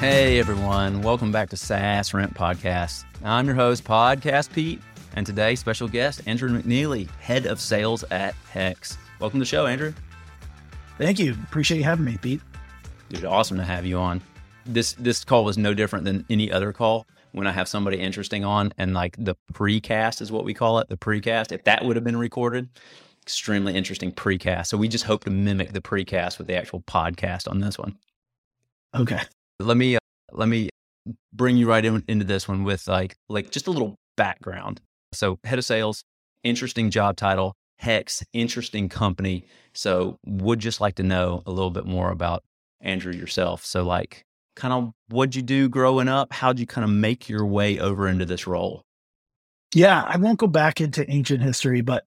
Hey everyone, welcome back to SaaS Ramp Podcast. I'm your host, Podcast Pete, and today special guest Andrew McNealy, head of sales at Hex. Welcome to the show, Andrew. Thank you. Appreciate you having me, Pete. Dude, awesome to have you on. This this call was no different than any other call. When I have somebody interesting on, and like the precast is what we call it, the precast. If that would have been recorded, extremely interesting precast. So we just hope to mimic the precast with the actual podcast on this one. Okay. Let me uh, let me bring you right in, into this one with like like just a little background. So head of sales, interesting job title. Hex, interesting company. So would just like to know a little bit more about Andrew yourself. So like kind of what'd you do growing up? How'd you kind of make your way over into this role? Yeah, I won't go back into ancient history, but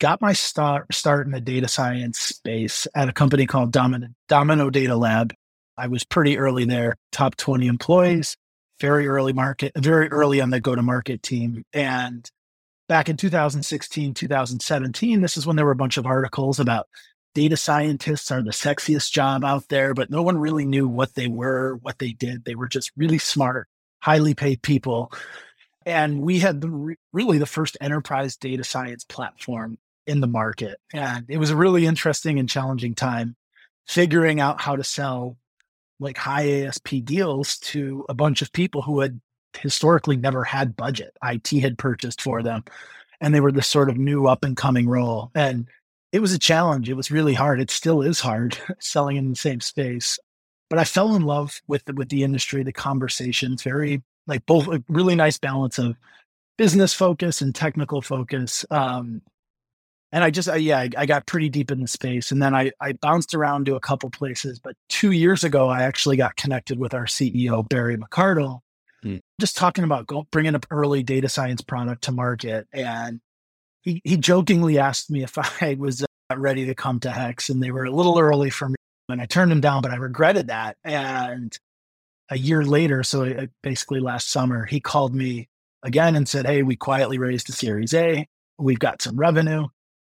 got my start start in the data science space at a company called Domino, Domino Data Lab I was pretty early there, top 20 employees, very early market, very early on the go to market team. And back in 2016, 2017, this is when there were a bunch of articles about data scientists are the sexiest job out there, but no one really knew what they were, what they did. They were just really smart, highly paid people. And we had the, really the first enterprise data science platform in the market. And it was a really interesting and challenging time figuring out how to sell like high ASP deals to a bunch of people who had historically never had budget. IT had purchased for them and they were this sort of new up and coming role. And it was a challenge. It was really hard. It still is hard selling in the same space. But I fell in love with the, with the industry, the conversations, very like both a really nice balance of business focus and technical focus. Um, and I just, I, yeah, I, I, got pretty deep in the space, and then I, I bounced around to a couple places. But two years ago, I actually got connected with our CEO Barry McCardle, hmm. just talking about go, bringing up early data science product to market. And he he jokingly asked me if I was uh, ready to come to Hex, and they were a little early for me, and I turned him down, but I regretted that. And a year later, so uh, basically last summer, he called me again and said, "Hey, we quietly raised a Series A. We've got some revenue."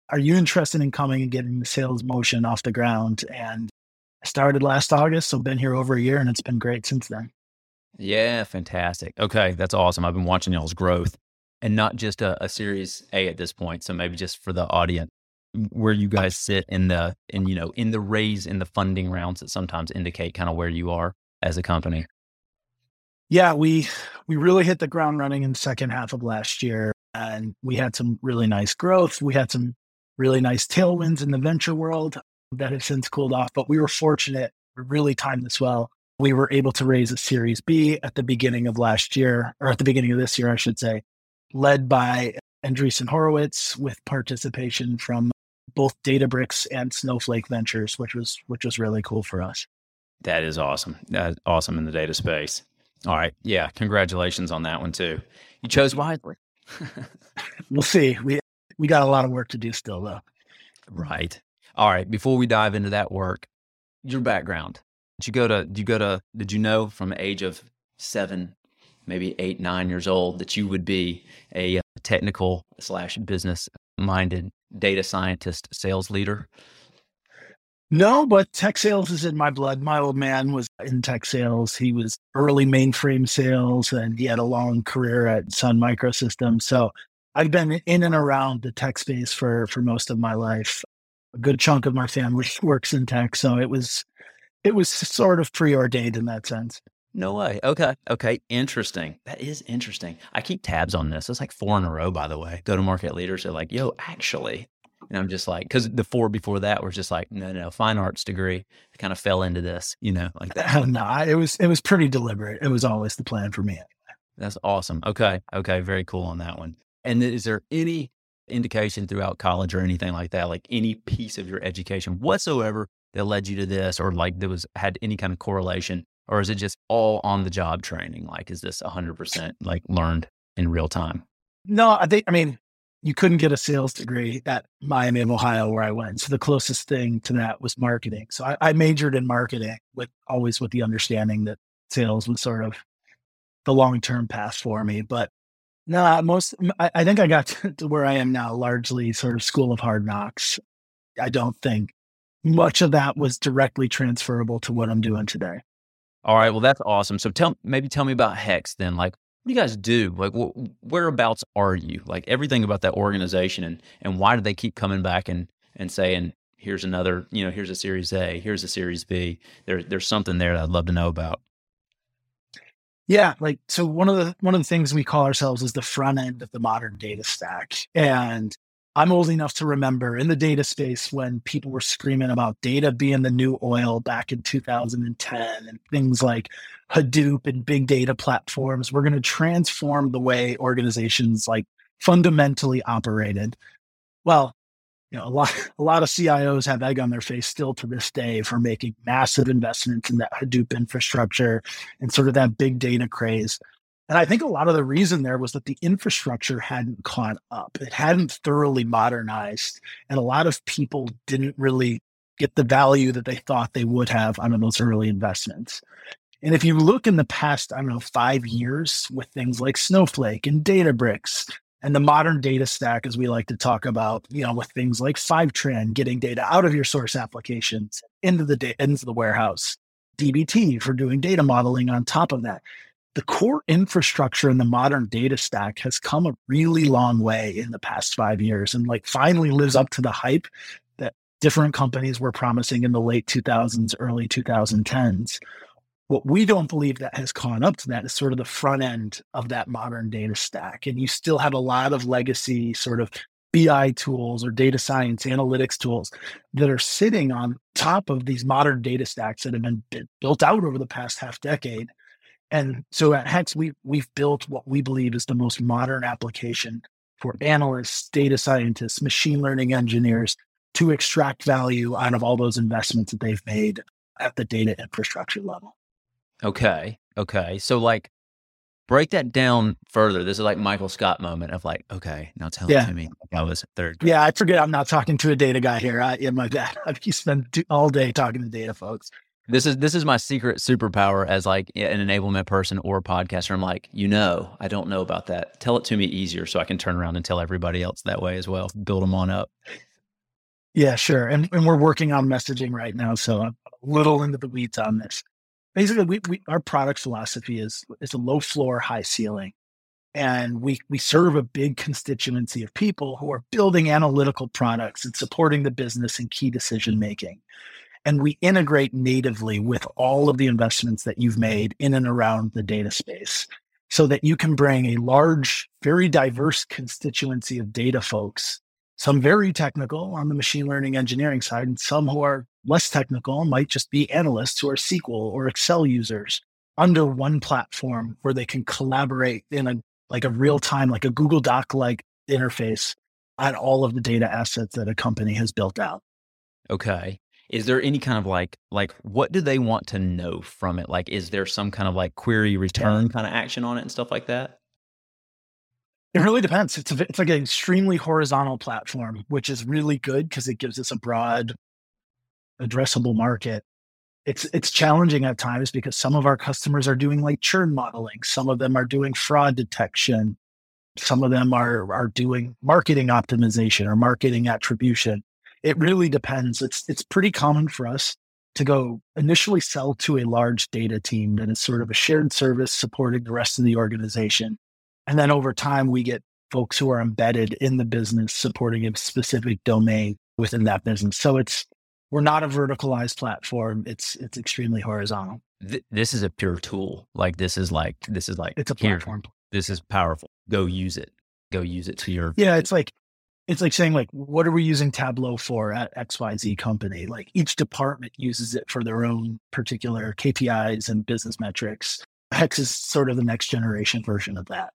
Are you interested in coming and getting the sales motion off the ground? And I started last August, so been here over a year and it's been great since then. Yeah, fantastic. Okay, that's awesome. I've been watching y'all's growth and not just a, a series A at this point. So maybe just for the audience, where you guys sit in the in you know in the raise in the funding rounds that sometimes indicate kind of where you are as a company. Yeah, we we really hit the ground running in the second half of last year and we had some really nice growth. We had some really nice tailwinds in the venture world that have since cooled off. But we were fortunate, we really timed this well. We were able to raise a Series B at the beginning of last year, or at the beginning of this year, I should say, led by Andreessen Horowitz with participation from both Databricks and Snowflake Ventures, which was which was really cool for us. That is awesome. That's awesome in the data space. All right. Yeah. Congratulations on that one too. You chose wisely. we'll see. We we got a lot of work to do still, though. Right. All right. Before we dive into that work, your background. Did you go to? Did you go to? Did you know from the age of seven, maybe eight, nine years old that you would be a uh, technical slash business minded data scientist, sales leader? No, but tech sales is in my blood. My old man was in tech sales. He was early mainframe sales and he had a long career at Sun Microsystems. So I've been in and around the tech space for for most of my life. A good chunk of my family works in tech, so it was it was sort of preordained in that sense. No way. Okay. Okay. Interesting. That is interesting. I keep tabs on this. It's like four in a row, by the way. Go to market leaders They're like, yo, actually. And I'm just like, because the four before that were just like, no, no, fine arts degree. I kind of fell into this, you know, like that. no, it was it was pretty deliberate. It was always the plan for me. That's awesome. Okay. Okay. Very cool on that one. And is there any indication throughout college or anything like that, like any piece of your education whatsoever that led you to this or like there was had any kind of correlation? Or is it just all on the job training? Like, is this 100% like learned in real time? No, I think, I mean, you couldn't get a sales degree at Miami of Ohio where I went. So the closest thing to that was marketing. So I, I majored in marketing with always with the understanding that sales was sort of the long term path for me. But no, most I, I think I got to where I am now largely sort of school of hard knocks. I don't think much of that was directly transferable to what I'm doing today. All right. Well, that's awesome. So tell maybe tell me about Hex then. Like, what do you guys do? Like, wh- whereabouts are you? Like everything about that organization, and and why do they keep coming back and and saying, here's another, you know, here's a Series A, here's a Series B. There, there's something there that I'd love to know about. Yeah, like so one of the one of the things we call ourselves is the front end of the modern data stack. And I'm old enough to remember in the data space when people were screaming about data being the new oil back in 2010 and things like Hadoop and big data platforms. We're going to transform the way organizations like fundamentally operated. Well, you know, a lot a lot of CIOs have egg on their face still to this day for making massive investments in that Hadoop infrastructure and sort of that big data craze. And I think a lot of the reason there was that the infrastructure hadn't caught up. It hadn't thoroughly modernized. And a lot of people didn't really get the value that they thought they would have out of those early investments. And if you look in the past, I don't know, five years with things like Snowflake and Databricks and the modern data stack, as we like to talk about, you know, with things like Fivetran, getting data out of your source applications into the da- into the warehouse, DBT for doing data modeling on top of that the core infrastructure in the modern data stack has come a really long way in the past five years and like finally lives up to the hype that different companies were promising in the late 2000s, early 2010s. What we don't believe that has caught up to that is sort of the front end of that modern data stack. And you still have a lot of legacy sort of BI tools or data science analytics tools that are sitting on top of these modern data stacks that have been built out over the past half decade and so at Hex, we we've built what we believe is the most modern application for analysts, data scientists, machine learning engineers to extract value out of all those investments that they've made at the data infrastructure level. Okay. Okay. So like break that down further. This is like Michael Scott moment of like, okay, now tell yeah. it to me. Like I was third. Grade. Yeah, I forget I'm not talking to a data guy here. I, in my bad. I've spent all day talking to data folks. This is this is my secret superpower as like an enablement person or a podcaster. I'm like, you know, I don't know about that. Tell it to me easier so I can turn around and tell everybody else that way as well. Build them on up. Yeah, sure. And and we're working on messaging right now, so I'm a little into the weeds on this. Basically, we, we our product philosophy is is a low floor, high ceiling. And we we serve a big constituency of people who are building analytical products and supporting the business and key decision making and we integrate natively with all of the investments that you've made in and around the data space so that you can bring a large, very diverse constituency of data folks, some very technical on the machine learning engineering side, and some who are less technical might just be analysts who are SQL or Excel users under one platform where they can collaborate in a like a real time, like a Google Doc like interface on all of the data assets that a company has built out. Okay is there any kind of like like what do they want to know from it like is there some kind of like query return yeah. kind of action on it and stuff like that it really depends it's a, it's like an extremely horizontal platform which is really good because it gives us a broad addressable market it's it's challenging at times because some of our customers are doing like churn modeling some of them are doing fraud detection some of them are are doing marketing optimization or marketing attribution it really depends. It's it's pretty common for us to go initially sell to a large data team that is sort of a shared service supporting the rest of the organization. And then over time, we get folks who are embedded in the business supporting a specific domain within that business. So it's we're not a verticalized platform. It's it's extremely horizontal. Th- this is a pure tool. Like this is like this is like it's a platform. Here, this is powerful. Go use it. Go use it to your yeah. It's like it's like saying like what are we using tableau for at xyz company like each department uses it for their own particular kpis and business metrics hex is sort of the next generation version of that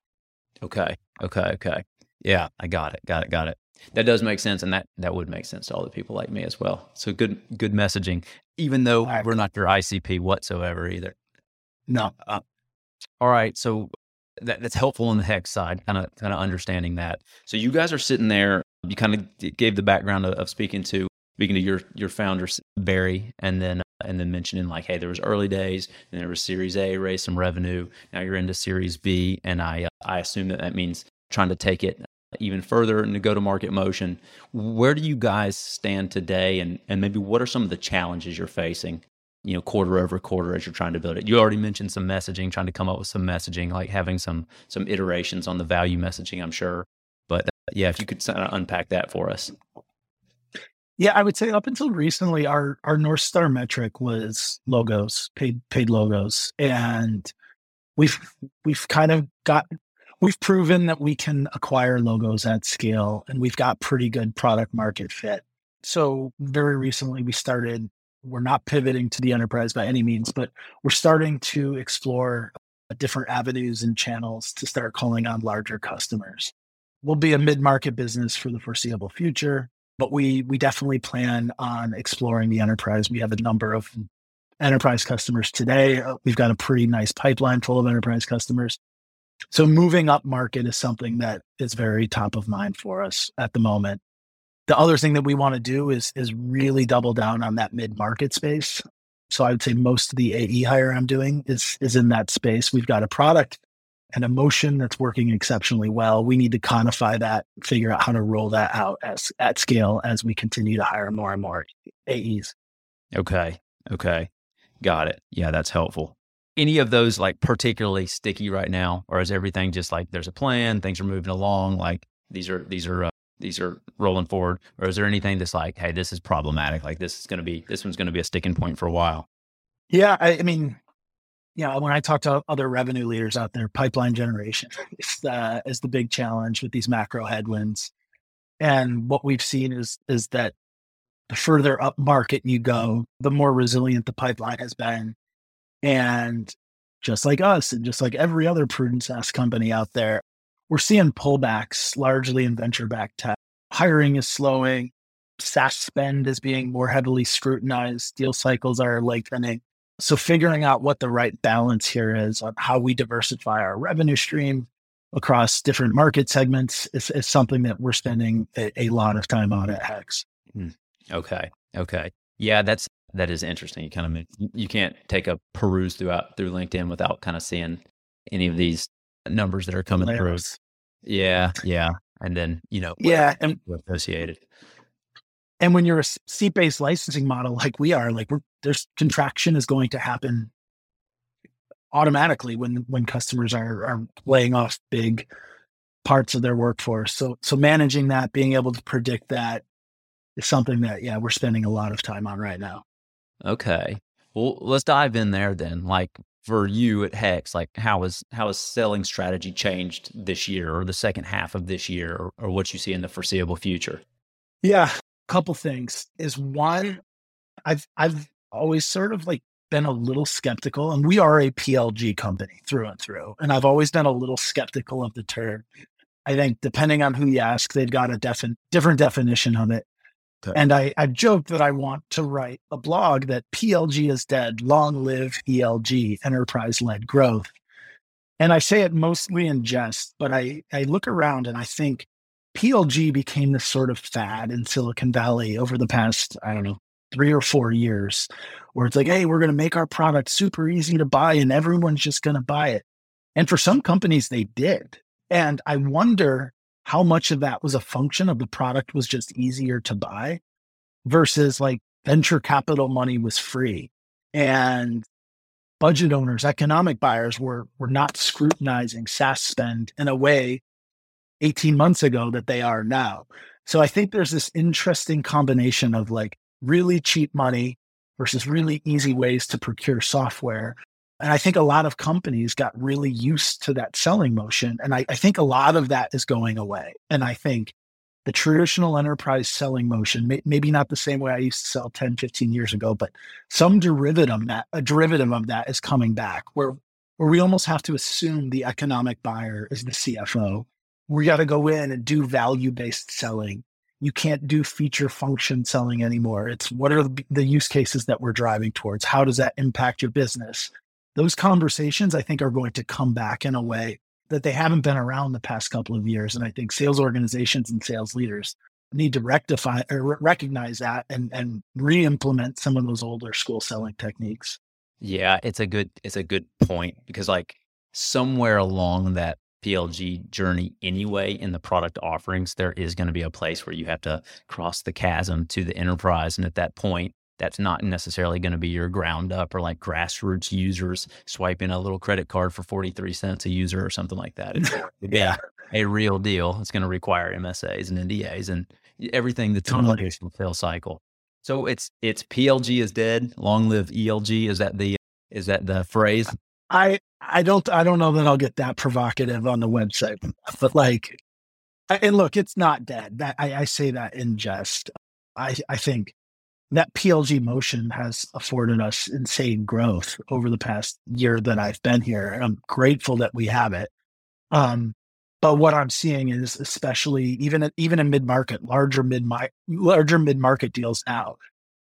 okay okay okay yeah i got it got it got it that does make sense and that that would make sense to all the people like me as well so good good messaging even though right. we're not your icp whatsoever either no uh, all right so that, that's helpful on the hex side, kind of kind of understanding that. So you guys are sitting there. You kind of gave the background of, of, speaking to speaking to your your founder Barry, and then and then mentioning like, hey, there was early days, and there was Series A, raised some revenue. Now you're into Series B, and I uh, I assume that that means trying to take it even further in the go to market motion. Where do you guys stand today, and and maybe what are some of the challenges you're facing you know, quarter over quarter as you're trying to build it. You already mentioned some messaging, trying to come up with some messaging, like having some some iterations on the value messaging. I'm sure, but uh, yeah, if you could of unpack that for us. Yeah, I would say up until recently, our our North Star metric was logos, paid paid logos, and we've we've kind of got we've proven that we can acquire logos at scale, and we've got pretty good product market fit. So very recently, we started. We're not pivoting to the enterprise by any means, but we're starting to explore different avenues and channels to start calling on larger customers. We'll be a mid market business for the foreseeable future but we we definitely plan on exploring the enterprise. We have a number of enterprise customers today. Uh, we've got a pretty nice pipeline full of enterprise customers. So moving up market is something that is very top of mind for us at the moment. The other thing that we want to do is is really double down on that mid market space. So I would say most of the AE hire I'm doing is is in that space. We've got a product an emotion that's working exceptionally well. We need to codify that, figure out how to roll that out as at scale as we continue to hire more and more AEs. Okay. Okay. Got it. Yeah, that's helpful. Any of those like particularly sticky right now, or is everything just like there's a plan, things are moving along, like these are these are uh, these are rolling forward, or is there anything that's like, hey, this is problematic, like this is going to be this one's going to be a sticking point for a while? Yeah, I, I mean, yeah, when I talk to other revenue leaders out there, pipeline generation is the, is the big challenge with these macro headwinds. And what we've seen is is that the further up market you go, the more resilient the pipeline has been. And just like us, and just like every other prudent SaaS company out there, we're seeing pullbacks largely in venture backed tech. Hiring is slowing. SaaS spend is being more heavily scrutinized. Deal cycles are lengthening. So figuring out what the right balance here is on how we diversify our revenue stream across different market segments is, is something that we're spending a, a, lot of time on at Hex. Hmm. Okay. Okay. Yeah, that's that is interesting. You kind of you can't take a peruse throughout through LinkedIn without kind of seeing any of these numbers that are coming through. Yeah, yeah, and then you know, yeah, and associated. And when you're a seat based licensing model like we are, like we're, there's contraction is going to happen automatically when when customers are are laying off big parts of their workforce. So so managing that, being able to predict that is something that yeah, we're spending a lot of time on right now. Okay. Well, let's dive in there then. Like for you at Hex, like how is how has selling strategy changed this year or the second half of this year or, or what you see in the foreseeable future? Yeah a couple things is one, I've I've always sort of like been a little skeptical, and we are a PLG company through and through. And I've always been a little skeptical of the term. I think depending on who you ask, they've got a defi- different definition of it. Okay. And I, I joked that I want to write a blog that PLG is dead, long live ELG, enterprise led growth. And I say it mostly in jest, but I, I look around and I think PLG became this sort of fad in Silicon Valley over the past, I don't know, three or four years, where it's like, hey, we're going to make our product super easy to buy and everyone's just going to buy it. And for some companies, they did. And I wonder how much of that was a function of the product was just easier to buy versus like venture capital money was free and budget owners, economic buyers were, were not scrutinizing SaaS spend in a way 18 months ago that they are now. So I think there's this interesting combination of like really cheap money versus really easy ways to procure software. And I think a lot of companies got really used to that selling motion. And I, I think a lot of that is going away. And I think the traditional enterprise selling motion, may, maybe not the same way I used to sell 10, 15 years ago, but some derivative of that, a derivative of that is coming back where, where we almost have to assume the economic buyer is the CFO we got to go in and do value based selling. You can't do feature function selling anymore. It's what are the use cases that we're driving towards? How does that impact your business? Those conversations, I think, are going to come back in a way that they haven't been around the past couple of years. And I think sales organizations and sales leaders need to rectify or recognize that and, and re-implement some of those older school selling techniques. Yeah, it's a good it's a good point because like somewhere along that PLG journey anyway in the product offerings, there is going to be a place where you have to cross the chasm to the enterprise. And at that point, that's not necessarily going to be your ground up or like grassroots users swiping a little credit card for 43 cents a user or something like that. It's yeah. a real deal. It's going to require MSAs and NDAs and everything that's in the sales cycle. So it's it's PLG is dead. Long live ELG. Is that the is that the phrase? I I don't I don't know that I'll get that provocative on the website, but like, and look, it's not dead. That I, I say that in jest. I I think that PLG motion has afforded us insane growth over the past year that I've been here, I'm grateful that we have it. Um, but what I'm seeing is, especially even even in mid market, larger mid larger mid market deals now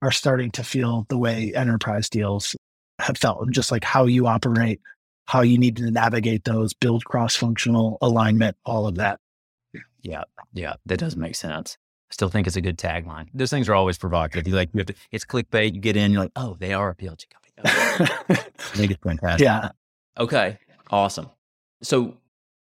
are starting to feel the way enterprise deals have felt, just like how you operate, how you need to navigate those, build cross functional alignment, all of that. Yeah, yeah, that does make sense. Still think it's a good tagline. Those things are always provocative. You like, you have to, it's clickbait. You get in, you're like, oh, they are a PLG company. Oh, I think it's fantastic. Yeah. Okay. Awesome. So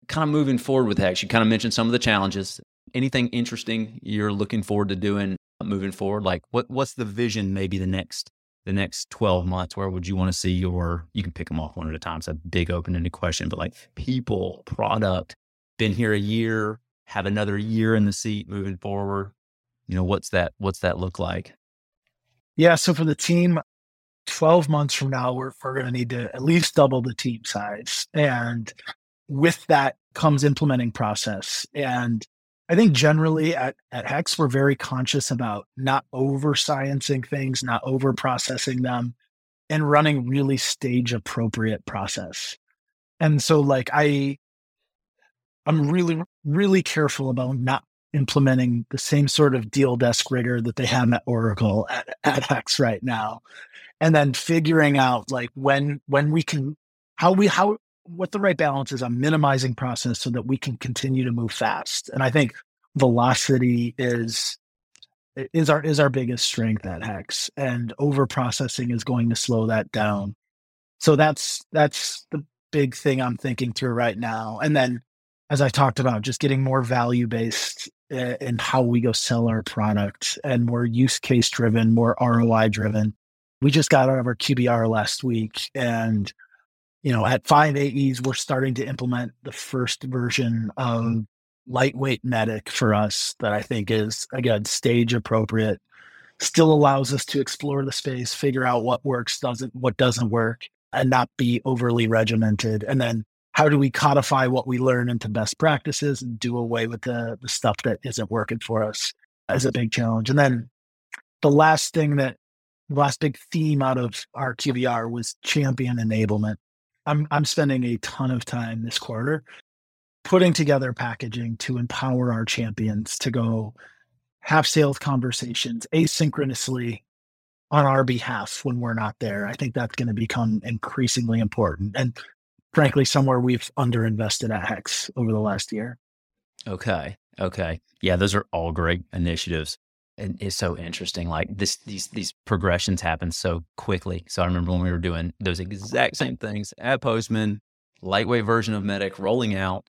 kind of moving forward with Hex, you kind of mentioned some of the challenges. Anything interesting you're looking forward to doing uh, moving forward? Like what what's the vision maybe the next the next 12 months? Where would you want to see your you can pick them off one at a time. It's a big open-ended question, but like people, product, been here a year, have another year in the seat moving forward. You know, what's that what's that look like? Yeah, so for the team, 12 months from now, we're, we're going to need to at least double the team size. And with that comes implementing process. And I think generally at, at Hex, we're very conscious about not over sciencing things, not over processing them, and running really stage appropriate process. And so like I I'm really, really careful about not implementing the same sort of deal desk rigor that they have at Oracle at, at Hex right now. And then figuring out like when when we can how we how what the right balance is on minimizing process so that we can continue to move fast. And I think velocity is is our is our biggest strength at Hex, and over processing is going to slow that down. So that's that's the big thing I'm thinking through right now. And then, as I talked about, just getting more value based eh, in how we go sell our product and more use case driven, more ROI driven. We just got out of our QBR last week, and you know, at five AEs, we're starting to implement the first version of lightweight MEDDIC for us that I think is again stage appropriate. Still allows us to explore the space, figure out what works, doesn't, what doesn't work, and not be overly regimented. And then how do we codify what we learn into best practices and do away with the, the stuff that isn't working for us is a big challenge. And then the last thing that the last big theme out of our QBR was champion enablement. I'm I'm spending a ton of time this quarter putting together packaging to empower our champions to go have sales conversations asynchronously on our behalf when we're not there. I think that's going to become increasingly important and frankly somewhere we've underinvested at Hex over the last year. Okay. Okay. Yeah, those are all great initiatives and it's so interesting. Like this, these these progressions happen so quickly. So I remember when we were doing those exact same things at Postman, lightweight version of MEDDIC rolling out.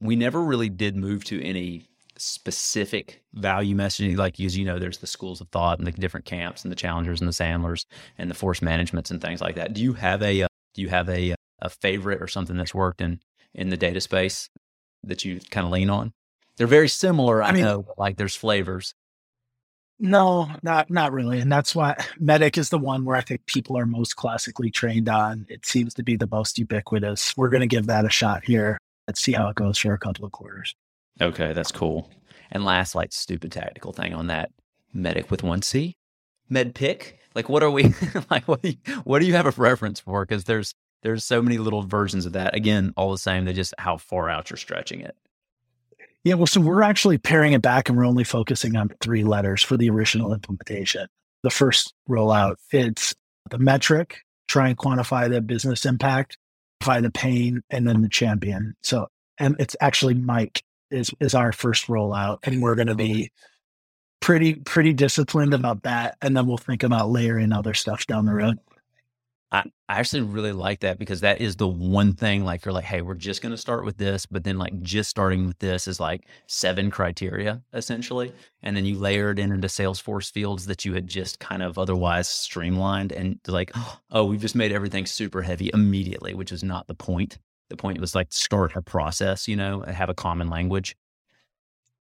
We never really did move to any specific value messaging. Like as you know, there's the schools of thought and the different camps and the challengers and the sandlers and the force managements and things like that. Do you have a uh, do you have a a favorite or something that's worked in in the data space that you kind of lean on? They're very similar, I, I mean, know, like there's flavors. No, not not really. And that's why MEDDIC is the one where I think people are most classically trained on. It seems to be the most ubiquitous. We're going to give that a shot here. Let's see how it goes for a couple of quarters. Okay, that's cool. And last, like stupid tactical thing on that MEDDIC with one C, MEDDPICC. Like, what are we like? What do you, what do you have a reference for? Because there's there's so many little versions of that. Again, all the same. They just how far out you're stretching it. Yeah, well, so we're actually paring it back and we're only focusing on three letters for the original implementation. The first rollout, it's the metric, try and quantify the business impact, quantify the pain, and then the champion. So, and it's actually Mike is is our first rollout, and we're going to be pretty pretty disciplined about that, and then we'll think about layering other stuff down the road. I, I actually really like that because that is the one thing like you're like, hey, we're just to start with this, but then like just starting with this is like seven criteria essentially, and then you layer it in into Salesforce fields that you had just kind of otherwise streamlined, and like, oh, we've just made everything super heavy immediately, which is not the point. The point was like start a process, you know, have a common language.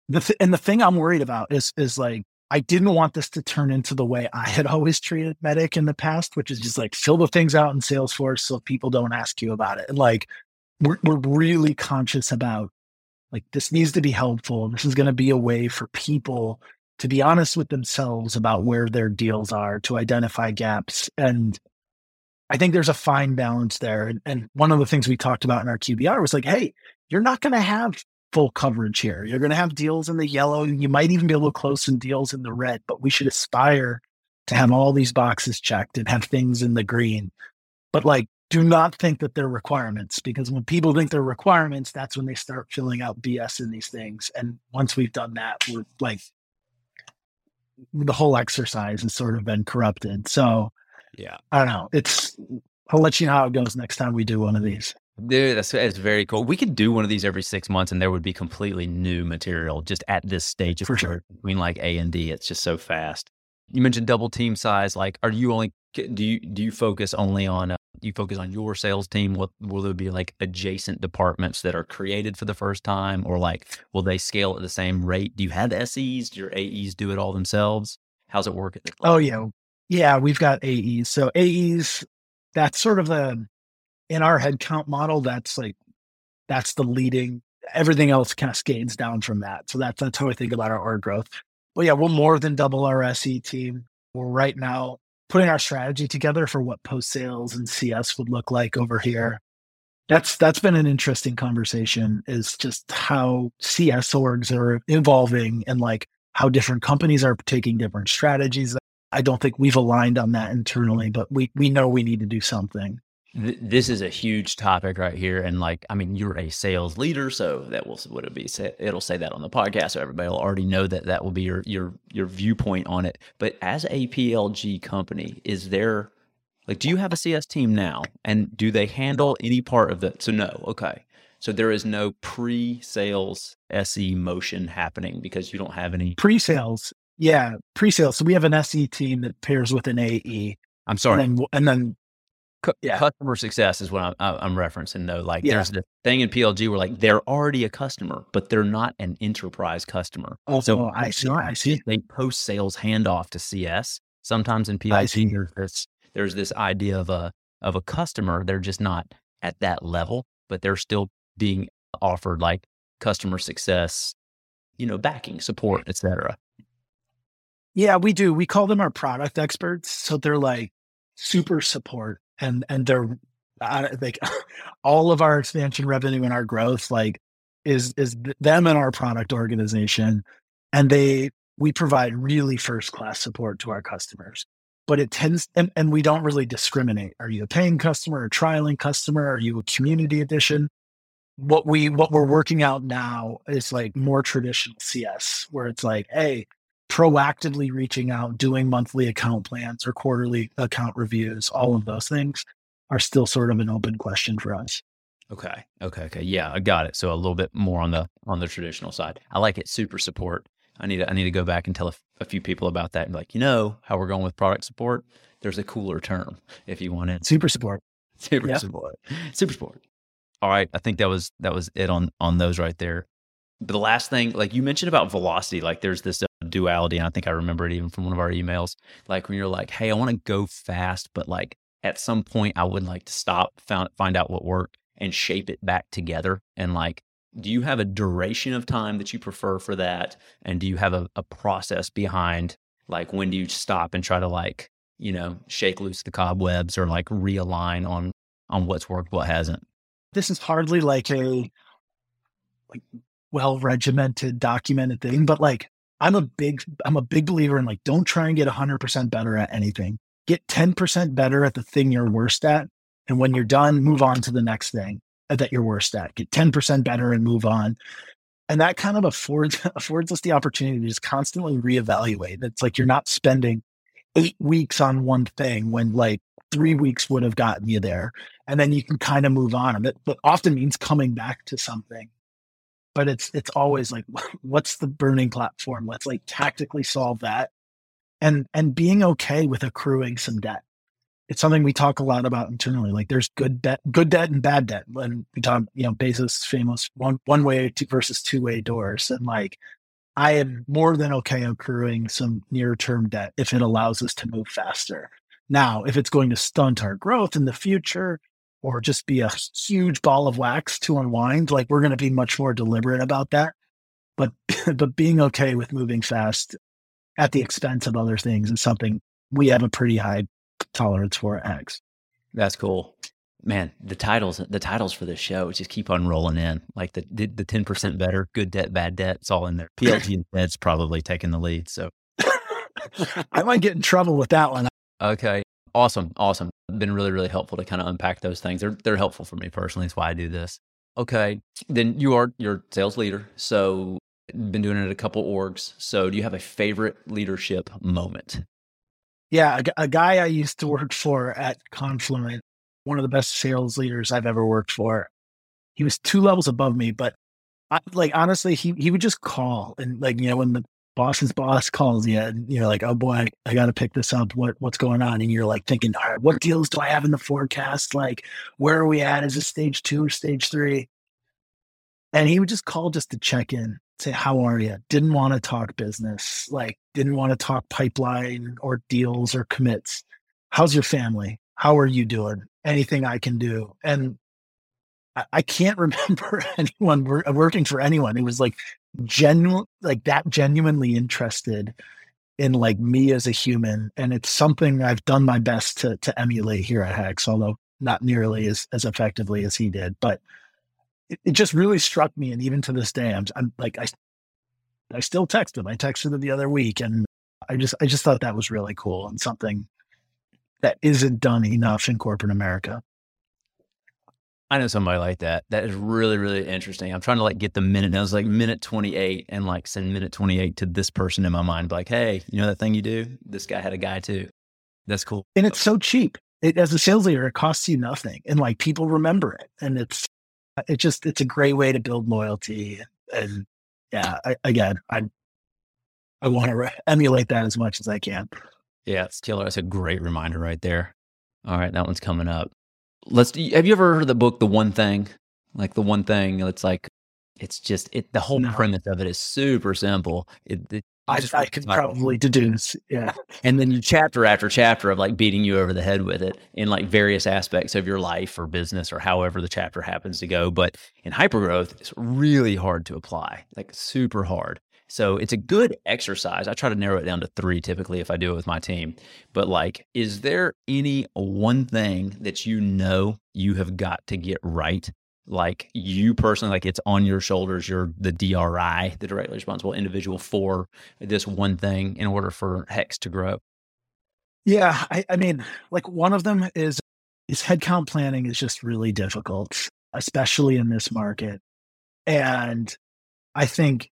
The th- and the thing I'm worried about is is like I didn't want this to turn into the way I had always treated MEDDIC in the past, which is just like fill the things out in Salesforce so people don't ask you about it. Like we're we're really conscious about like this needs to be helpful. This is going to be a way for people to be honest with themselves about where their deals are, to identify gaps. And I think there's a fine balance there. And, and one of the things we talked about in our QBR was like, hey, you're not going to have full coverage here. You're going to have deals in the yellow. You might even be a little close in deals in the red, but we should aspire to have all these boxes checked and have things in the green. But like, do not think that they're requirements because when people think they're requirements, that's when they start filling out BS in these things. And once we've done that, we're like, the whole exercise has sort of been corrupted. So, yeah, I don't know. It's, I'll let you know how it goes next time we do one of these. Dude, that's, that's very cool. We could do one of these every six months, and there would be completely new material just at this stage of For sure. between like A and D. It's just so fast. You mentioned double team size. Like, are you only do you do you focus only on uh, you focus on your sales team? What will there be like adjacent departments that are created for the first time, or like will they scale at the same rate? Do you have SEs? Do your AEs do it all themselves? How's it work? Oh yeah, yeah. We've got AEs. So AEs, that's sort of the in our headcount model, that's like that's the leading. Everything else cascades down from that. So that's that's how I think about our org growth. But yeah, we'll more than double our SE team. We're right now putting our strategy together for what post sales and CS would look like over here. That's that's been an interesting conversation. Is just how CS orgs are evolving and like how different companies are taking different strategies. I don't think we've aligned on that internally, but we we know we need to do something this is a huge topic right here and like i mean you're a sales leader so that will would it be say, it'll say that on the podcast so everybody will already know that that will be your your your viewpoint on it. But as a plg company is there like do you have a cs team now? And do they handle any part of the so no okay. So there is no pre-sales se motion happening because you don't have any pre-sales yeah pre-sales. So we have an se team that pairs with an ae i'm sorry. and then, and then yeah. customer success is what I'm, I'm referencing though. Like yeah. there's the thing in PLG where like they're already a customer, but they're not an enterprise customer. Oh, so oh, I see. I see. They post sales handoff to CS. Sometimes in PLG there's this there's this idea of a of a customer. They're just not at that level, but they're still being offered like customer success, you know, backing, support, etc. Yeah, we do. We call them our product experts. So they're like super support and and they're like all of our expansion revenue and our growth like is is them and our product organization and they we provide really first class support to our customers. But it tends and, and we don't really discriminate. Are you a paying customer or trialing customer? Are you a community edition what we what we're working out now is like more traditional cs where it's like hey proactively reaching out, doing monthly account plans or quarterly account reviews, all of those things are still sort of an open question for us. Okay. Okay. Okay. Yeah, I got it. So a little bit more on the on the traditional side. I like it. Super support. I need to I need to go back and tell a, a few people about that and like, you know, how we're going with product support. There's a cooler term if you want it. Super support. Super yep. support. Super support. All right. I think that was that was it on on those right there. But the last thing, like you mentioned about velocity, like there's this duality. And I think I remember it even from one of our emails. Like when you're like, hey, I want to go fast, but like at some point I would like to stop, found, find out what worked and shape it back together. And like, do you have a duration of time that you prefer for that? And do you have a, a process behind like when do you stop and try to like, you know, shake loose the cobwebs or like realign on on what's worked, what hasn't? This is hardly like a like well regimented, documented thing, but like I'm a big I'm a big believer in like don't try and get 100% better at anything. Get 10% better at the thing you're worst at, and when you're done, move on to the next thing that you're worst at. Get 10% better and move on. And that kind of affords affords us the opportunity to just constantly reevaluate. It's like you're not spending eight weeks on one thing when like three weeks would have gotten you there. And then you can kind of move on. It, but often means coming back to something. But it's it's always like, what's the burning platform? Let's like tactically solve that. And and being okay with accruing some debt. It's something we talk a lot about internally. Like there's good debt, good debt and bad debt. And we talk, you know, Bezos famous one one way versus two way doors. And like I am more than okay accruing some near term debt if it allows us to move faster. Now, if it's going to stunt our growth in the future or just be a huge ball of wax to unwind, like we're going to be much more deliberate about that. But but being okay with moving fast at the expense of other things is something we have a pretty high tolerance for at Hex. That's cool man, the titles the titles for this show just keep on rolling in. Like the the ten percent better, good debt, bad debt, it's all in there. PLG and Fed's probably taking the lead. So I might get in trouble with that one. Okay. Awesome. Awesome. Been really, really helpful to kind of unpack those things. They're they're helpful for me personally. That's why I do this. Okay. Then you are your sales leader. So been doing it at a couple orgs. So do you have a favorite leadership moment? Yeah, a, a guy I used to work for at Confluent one of the best sales leaders I've ever worked for. He was two levels above me, but I, like honestly, he he would just call and like you know when the boss's boss calls you and you're like, oh boy, I, got to pick this up. What what's going on? And you're like thinking, all right, what deals do I have in the forecast? Like, where are we at? Is it stage two or stage three? And he would just call just to check in, say, how are you? Didn't want to talk business, like didn't want to talk pipeline or deals or commits. How's your family? How are you doing? anything I can do. And I, I can't remember anyone working for anyone who was like genuine, like that genuinely interested in like me as a human. And it's something I've done my best to to emulate here at Hex, although not nearly as as effectively as he did. But it, it just really struck me, and even to this day, I'm, I'm like I I still text him. I texted him the other week, and I just I just thought that was really cool and something that isn't done enough in corporate America. I know somebody like that. That is really, really interesting. I'm trying to like get the minute. And I was like minute 28 and like send minute 28 to this person in my mind. Like, hey, you know that thing you do? This guy had a guy too. That's cool. And it's so cheap. It, as a sales leader, it costs you nothing. And like people remember it. And it's, uh, it just, it's a great way to build loyalty. And yeah, I, again, I, I want to re- emulate that as much as I can. Yeah, it's killer. That's a great reminder right there. All right, that one's coming up. Let's. Have you ever heard of the book, The One Thing? Like the one thing. It's like, it's just it. The whole no. premise of it is super simple. It, it I, I could probably deduce. Yeah. And then you chapter after chapter of like beating you over the head with it in like various aspects of your life or business or however the chapter happens to go. But in hypergrowth, it's really hard to apply, like super hard. So it's a good exercise. I try to narrow it down to three typically if I do it with my team. But like, is there any one thing that you know you have got to get right? Like you personally, like it's on your shoulders. You're the DRI, the directly responsible individual for this one thing in order for Hex to grow. Yeah, I, I mean, like one of them is is headcount planning is just really difficult, especially in this market. And I think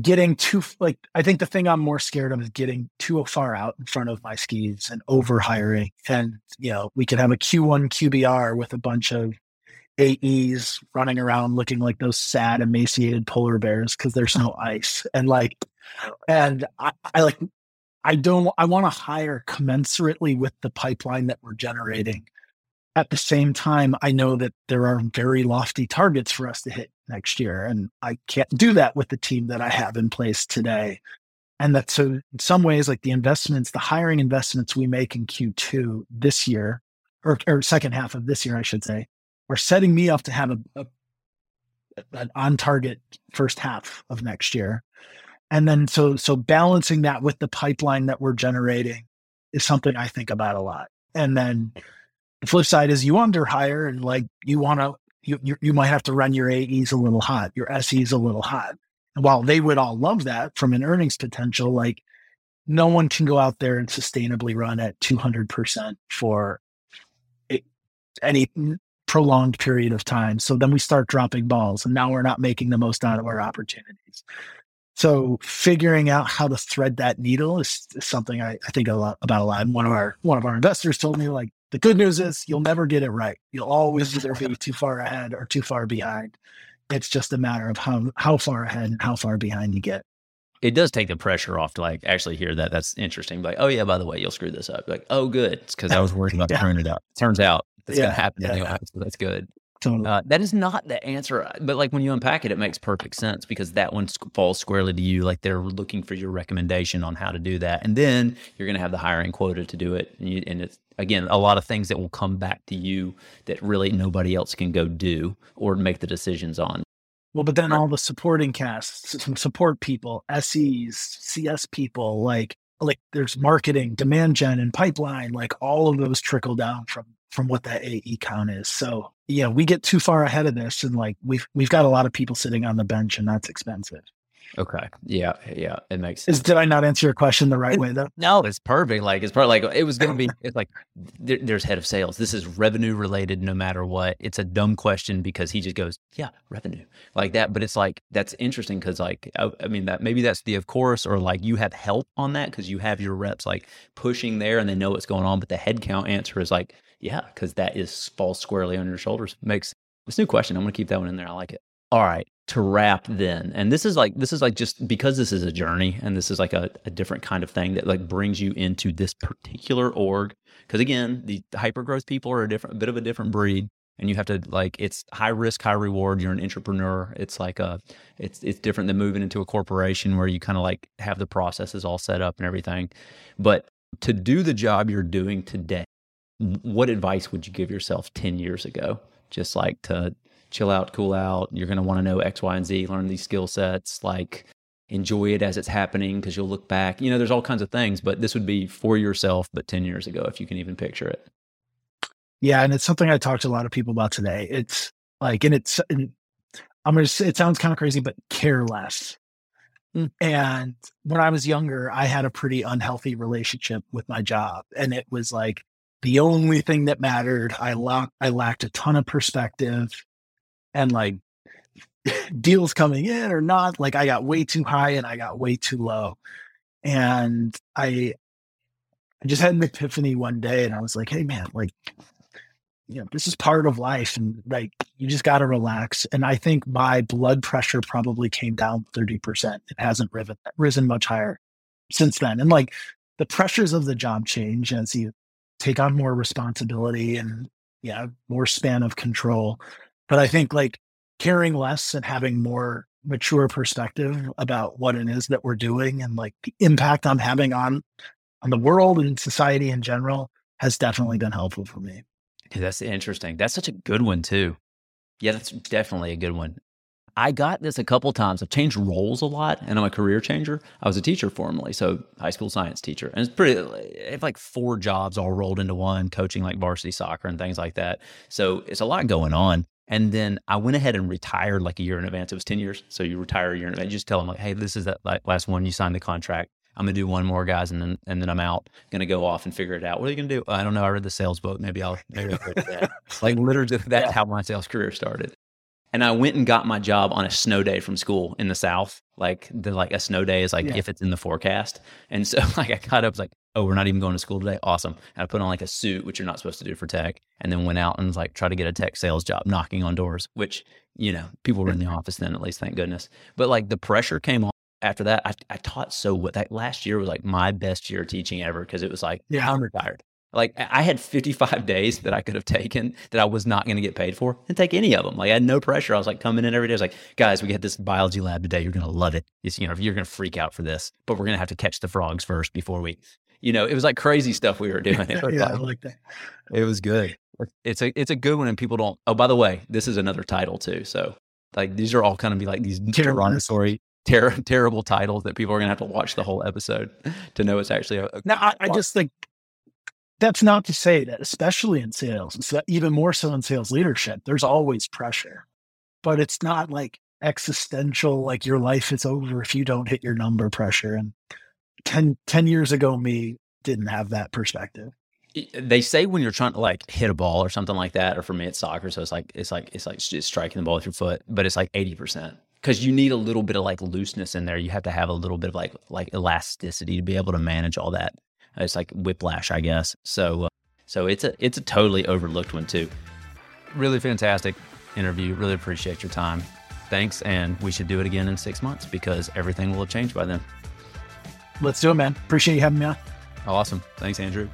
getting too like I think the thing I'm more scared of is getting too far out in front of my skis and over hiring. And you know, we could have a Q1 QBR with a bunch of AEs running around looking like those sad, emaciated polar bears because there's no ice. And like, oh. and I, I like, I don't, I want to hire commensurately with the pipeline that we're generating. At the same time, I know that there are very lofty targets for us to hit next year. And I can't do that with the team that I have in place today. And that so in some ways, like the investments, the hiring investments we make in Q2 this year, or, or second half of this year, I should say, are setting me up to have a, a an on target first half of next year. And then so so balancing that with the pipeline that we're generating is something I think about a lot. And then the flip side is you under hire and like you want to you, you, you might have to run your AEs a little hot, your SEs a little hot. And while they would all love that from an earnings potential, like no one can go out there and sustainably run at 200% for any prolonged period of time. So then we start dropping balls and now we're not making the most out of our opportunities. So figuring out how to thread that needle is, is something I, I, think a lot about a lot. And one of our one of our investors told me like the good news is you'll never get it right. You'll always either be too far ahead or too far behind. It's just a matter of how how far ahead and how far behind you get. It does take the pressure off to like actually hear that. That's interesting. Like, oh yeah, by the way, you'll screw this up. Like, oh good, it's because I was worried about yeah. screwing it up. Turns out it's yeah. gonna happen yeah. anyway. So that's good. Totally. Uh, that is not the answer, uh, but like when you unpack it, it makes perfect sense because that one falls squarely to you. Like they're looking for your recommendation on how to do that, and then you're going to have the hiring quota to do it. And, you, and, it's again a lot of things that will come back to you that really nobody else can go do or make the decisions on. Well, but then all the supporting casts, some support people, SEs, CS people, like like there's marketing, demand gen, and pipeline. Like all of those trickle down from from what that AE count is. So yeah, we get too far ahead of this and like we've we've got a lot of people sitting on the bench and that's expensive. Okay. Yeah. Yeah. It makes sense. Is, did I not answer your question the right it, way though? No, it's perfect. Like it's part like it was going to be, it's like there, there's head of sales. This is revenue related no matter what. It's a dumb question because he just goes, yeah, revenue like that. But it's like, that's interesting because like, I, I, mean that maybe that's the, of course, or like you have help on that because you have your reps like pushing there and they know what's going on. But the headcount answer is like, yeah, because that is falls squarely on your shoulders. Makes this new question. I'm going to keep that one in there. I like it. All right, to wrap then, and this is like this is like just because this is a journey and this is like a, a different kind of thing that like brings you into this particular org. Because again, the hyper growth people are a different, a bit of a different breed and you have to like it's high risk high reward you're an entrepreneur it's like a it's it's different than moving into a corporation where you kind of like have the processes all set up and everything but to do the job you're doing today what advice would you give yourself 10 years ago? Just like to chill out, cool out. You're going to want to know X, Y, and Z, learn these skill sets, like enjoy it as it's happening because you'll look back. You know, there's all kinds of things, but this would be for yourself, but 10 years ago, if you can even picture it. Yeah. And it's something I talked to a lot of people about today. It's like, and it's, and I'm going to say it sounds kind of crazy, but care less. Mm. And when I was younger, I had a pretty unhealthy relationship with my job. And it was like, the only thing that mattered. I lacked I lacked a ton of perspective and like deals coming in or not. Like I got way too high and I got way too low. And I I just had an epiphany one day and I was like, hey man, like you know, this is part of life and like you just gotta relax. And I think my blood pressure probably came down 30%. It hasn't risen risen much higher since then. And like the pressures of the job change as you take on more responsibility and yeah, more span of control. But I think like caring less and having more mature perspective about what it is that we're doing and like the impact I'm having on on the world and society in general has definitely been helpful for me. Yeah, that's interesting. That's such a good one too. Yeah, that's definitely a good one. I got this a couple times. I've changed roles a lot, and I'm a career changer. I was a teacher formerly, so high school science teacher, and it's pretty. Eh, I have like four jobs all rolled into one, coaching like varsity soccer and things like that. So it's a lot going on. And then I went ahead and retired like a year in advance. It was ten years, so you retire a year in advance. You just tell them like, "Hey, this is that last one. You signed the contract. I'm gonna do one more, guys, and then and then I'm out. Gonna go off and figure it out. What are you gonna do? I don't know. I read the sales book. Maybe I'll maybe I'll that. like literally, that's how my sales career started. And I went and got my job on a snow day from school in the South. Like the like a snow day is like yeah. if it's in the forecast. And so like I got up was like, oh, we're not even going to school today. Awesome. And I put on like a suit, which you're not supposed to do for tech, and then went out and was like try to get a tech sales job, knocking on doors, which, you know, people were in the office then at least, thank goodness. But like the pressure came on after that. I, I taught so what that last year was like my best year teaching ever because it was like, yeah, I'm retired. Like I had 55 days that I could have taken that I was not going to get paid for and take any of them. Like I had no pressure. I was like coming in every day. I was like, guys, we got this biology lab today. You're going to love it. It's, you know, you're going to freak out for this, but we're going to have to catch the frogs first before we, you know, it was like crazy stuff we were doing. It yeah, like, I like that. It was good. It's a, it's a good one. And people don't, oh, by the way, this is another title too. So like these are all kind of be like these derogatory ter- terrible titles that people are going to have to watch the whole episode to know it's actually a. a now, I, I just think that's not to say that, especially in sales, it's even more so in sales leadership, there's always pressure, but it's not like existential, like your life is over if you don't hit your number pressure. And 10, 10 years ago, me didn't have that perspective. They say when you're trying to like hit a ball or something like that, or for me, it's soccer. So it's like, it's like, it's like just striking the ball with your foot, but it's like 80% because you need a little bit of like looseness in there. You have to have a little bit of like like elasticity to be able to manage all that. It's like whiplash, I guess. So uh, so it's a it's a totally overlooked one too. Really fantastic interview. Really appreciate your time. Thanks, and we should do it again in six months because everything will have changed by then. Let's do it, man. Appreciate you having me on. Awesome. Thanks, Andrew.